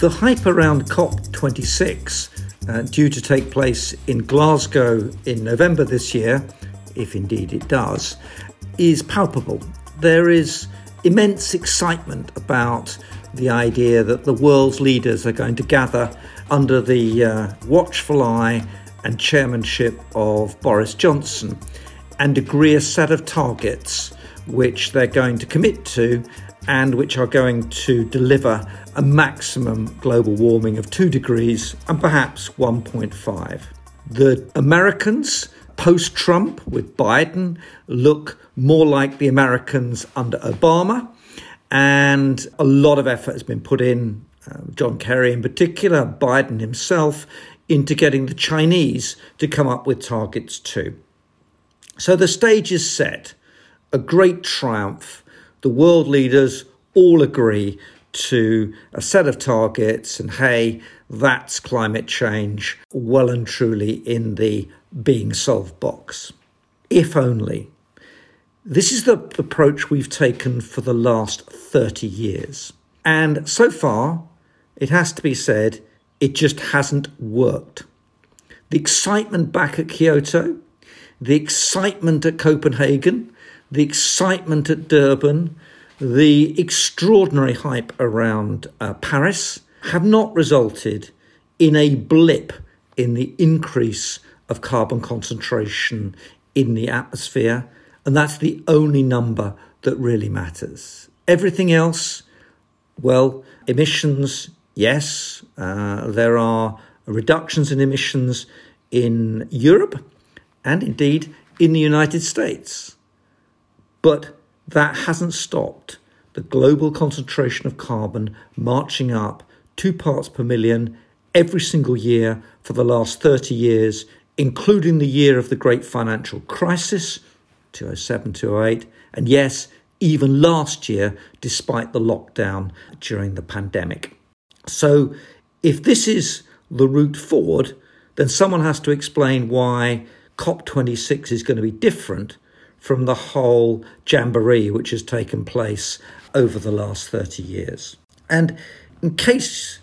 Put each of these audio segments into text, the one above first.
The hype around COP26, uh, due to take place in Glasgow in November this year, if indeed it does, is palpable. There is immense excitement about the idea that the world's leaders are going to gather under the uh, watchful eye and chairmanship of Boris Johnson and agree a set of targets which they're going to commit to and which are going to deliver a maximum global warming of 2 degrees and perhaps 1.5. The Americans post Trump with Biden look more like the Americans under Obama, and a lot of effort has been put in, uh, John Kerry in particular, Biden himself, into getting the Chinese to come up with targets too. So the stage is set, a great triumph. The world leaders all agree to a set of targets, and hey, that's climate change well and truly in the being solved box. If only. This is the approach we've taken for the last 30 years. And so far, it has to be said, it just hasn't worked. The excitement back at Kyoto, the excitement at Copenhagen, the excitement at Durban, the extraordinary hype around uh, Paris have not resulted in a blip in the increase of carbon concentration in the atmosphere. And that's the only number that really matters. Everything else, well, emissions, yes, uh, there are reductions in emissions in Europe and indeed in the United States. But that hasn't stopped the global concentration of carbon marching up two parts per million every single year for the last 30 years, including the year of the great financial crisis, 2007 2008, and yes, even last year, despite the lockdown during the pandemic. So, if this is the route forward, then someone has to explain why COP26 is going to be different from the whole jamboree which has taken place over the last 30 years. And in case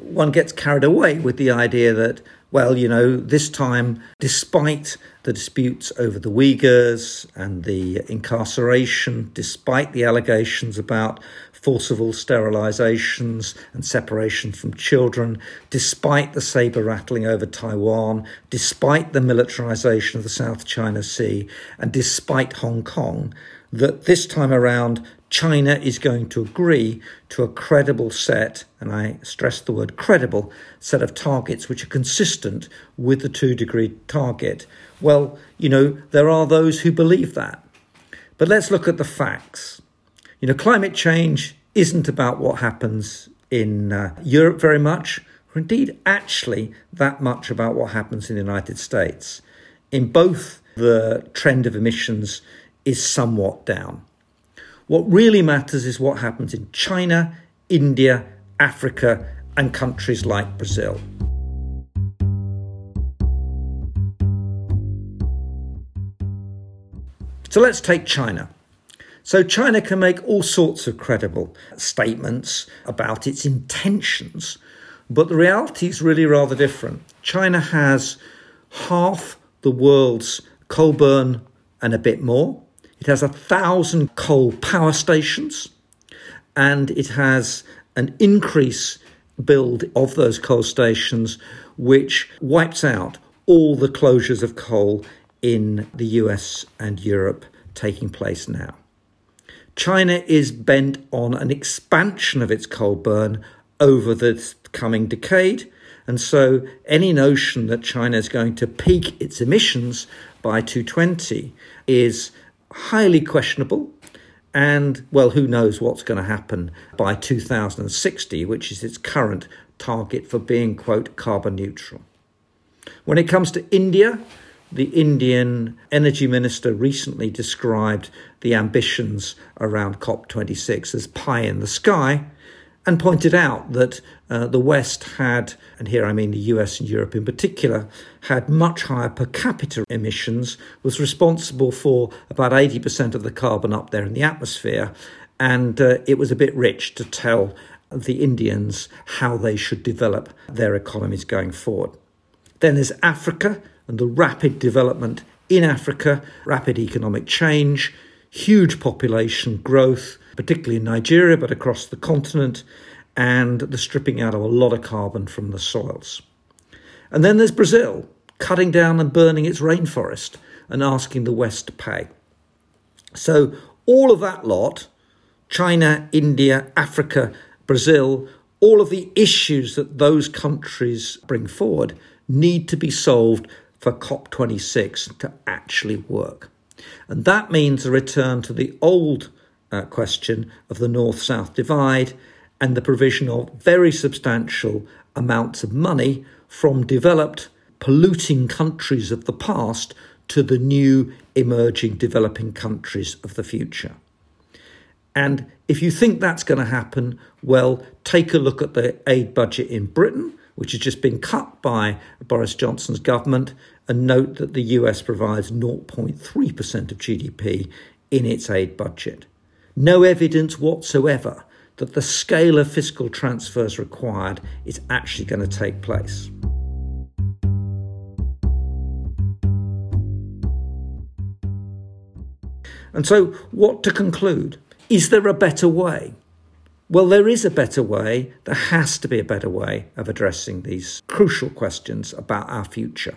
one gets carried away with the idea that, well, you know, this time, despite the disputes over the Uyghurs and the incarceration, despite the allegations about forcible sterilizations and separation from children, despite the saber rattling over Taiwan, despite the militarization of the South China Sea, and despite Hong Kong, that this time around China is going to agree to a credible set, and I stress the word credible, set of targets which are consistent with the two degree target. Well, you know, there are those who believe that. But let's look at the facts. You know, climate change isn't about what happens in uh, Europe very much, or indeed actually that much about what happens in the United States. In both, the trend of emissions is somewhat down. What really matters is what happens in China, India, Africa, and countries like Brazil. So let's take China. So, China can make all sorts of credible statements about its intentions, but the reality is really rather different. China has half the world's coal burn and a bit more. It has a thousand coal power stations, and it has an increase build of those coal stations, which wipes out all the closures of coal in the US and Europe taking place now. China is bent on an expansion of its coal burn over the coming decade. And so, any notion that China is going to peak its emissions by 2020 is highly questionable. And, well, who knows what's going to happen by 2060, which is its current target for being, quote, carbon neutral. When it comes to India, the Indian energy minister recently described the ambitions around COP26 as pie in the sky and pointed out that uh, the West had, and here I mean the US and Europe in particular, had much higher per capita emissions, was responsible for about 80% of the carbon up there in the atmosphere, and uh, it was a bit rich to tell the Indians how they should develop their economies going forward. Then there's Africa and the rapid development in Africa, rapid economic change, huge population growth, particularly in Nigeria, but across the continent, and the stripping out of a lot of carbon from the soils. And then there's Brazil, cutting down and burning its rainforest and asking the West to pay. So, all of that lot China, India, Africa, Brazil, all of the issues that those countries bring forward need to be solved for COP26 to actually work. And that means a return to the old uh, question of the north south divide and the provision of very substantial amounts of money from developed, polluting countries of the past to the new emerging developing countries of the future. And if you think that's going to happen, well, take a look at the aid budget in Britain, which has just been cut by Boris Johnson's government, and note that the US provides 0.3% of GDP in its aid budget. No evidence whatsoever that the scale of fiscal transfers required is actually going to take place. And so, what to conclude? Is there a better way? Well, there is a better way. There has to be a better way of addressing these crucial questions about our future.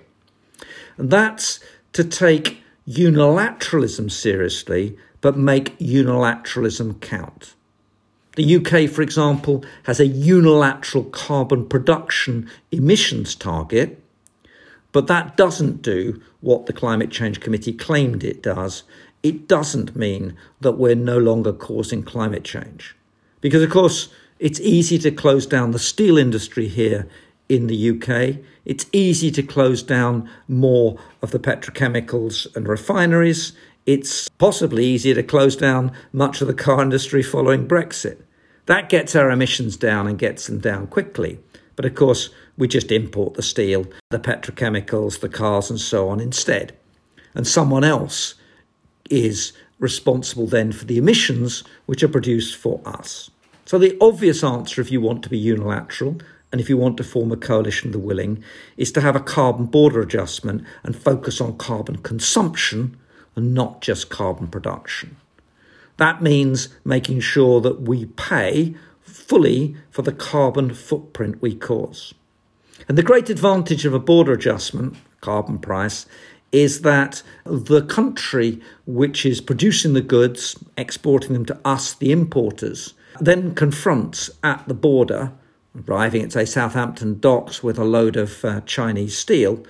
And that's to take unilateralism seriously, but make unilateralism count. The UK, for example, has a unilateral carbon production emissions target, but that doesn't do what the Climate Change Committee claimed it does, it doesn't mean that we're no longer causing climate change. Because, of course, it's easy to close down the steel industry here in the UK. It's easy to close down more of the petrochemicals and refineries. It's possibly easier to close down much of the car industry following Brexit. That gets our emissions down and gets them down quickly. But of course, we just import the steel, the petrochemicals, the cars, and so on instead. And someone else is responsible then for the emissions which are produced for us. So, the obvious answer, if you want to be unilateral and if you want to form a coalition of the willing, is to have a carbon border adjustment and focus on carbon consumption and not just carbon production. That means making sure that we pay fully for the carbon footprint we cause. And the great advantage of a border adjustment, carbon price, is that the country which is producing the goods, exporting them to us, the importers, then confronts at the border, arriving at, say, Southampton docks with a load of uh, Chinese steel,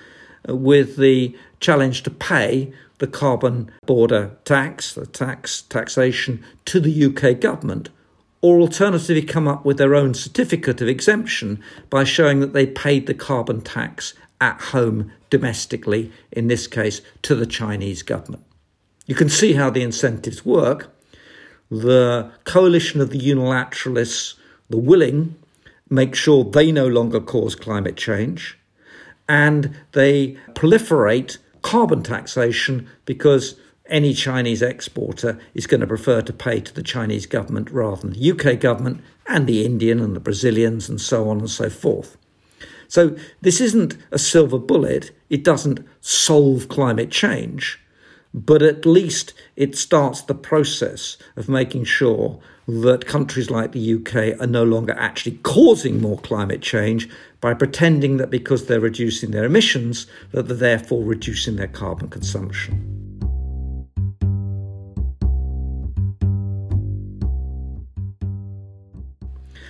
uh, with the challenge to pay the carbon border tax, the tax taxation to the UK government, or alternatively come up with their own certificate of exemption by showing that they paid the carbon tax at home domestically, in this case to the Chinese government. You can see how the incentives work. The coalition of the unilateralists, the willing, make sure they no longer cause climate change, and they proliferate carbon taxation because any Chinese exporter is going to prefer to pay to the Chinese government rather than the UK government and the Indian and the Brazilians and so on and so forth. So this isn't a silver bullet. It doesn't solve climate change, but at least it starts the process of making sure that countries like the UK are no longer actually causing more climate change by pretending that because they're reducing their emissions that they're therefore reducing their carbon consumption.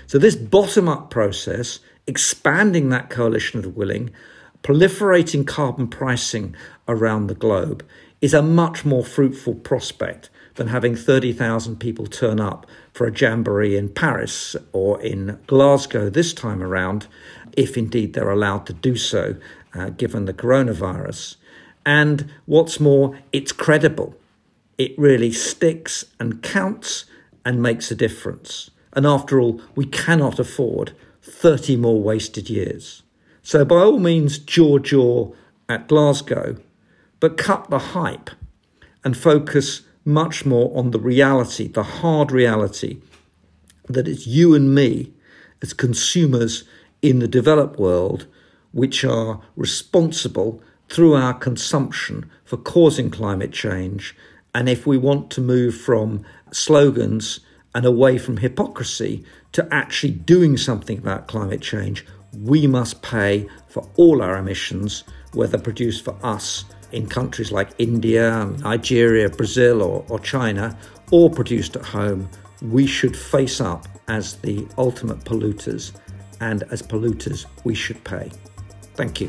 So, this bottom up process expanding that coalition of the willing, proliferating carbon pricing around the globe is a much more fruitful prospect than having 30,000 people turn up for a jamboree in Paris or in Glasgow this time around, if indeed they're allowed to do so, uh, given the coronavirus. And what's more, it's credible. It really sticks and counts and makes a difference. And after all, we cannot afford 30 more wasted years. So, by all means, jaw jaw at Glasgow, but cut the hype and focus much more on the reality, the hard reality that it's you and me as consumers in the developed world, which are responsible through our consumption for causing climate change. And if we want to move from slogans and away from hypocrisy to actually doing something about climate change, we must pay for all our emissions, whether produced for us in countries like India, Nigeria, Brazil, or, or China, or produced at home. We should face up as the ultimate polluters, and as polluters, we should pay. Thank you.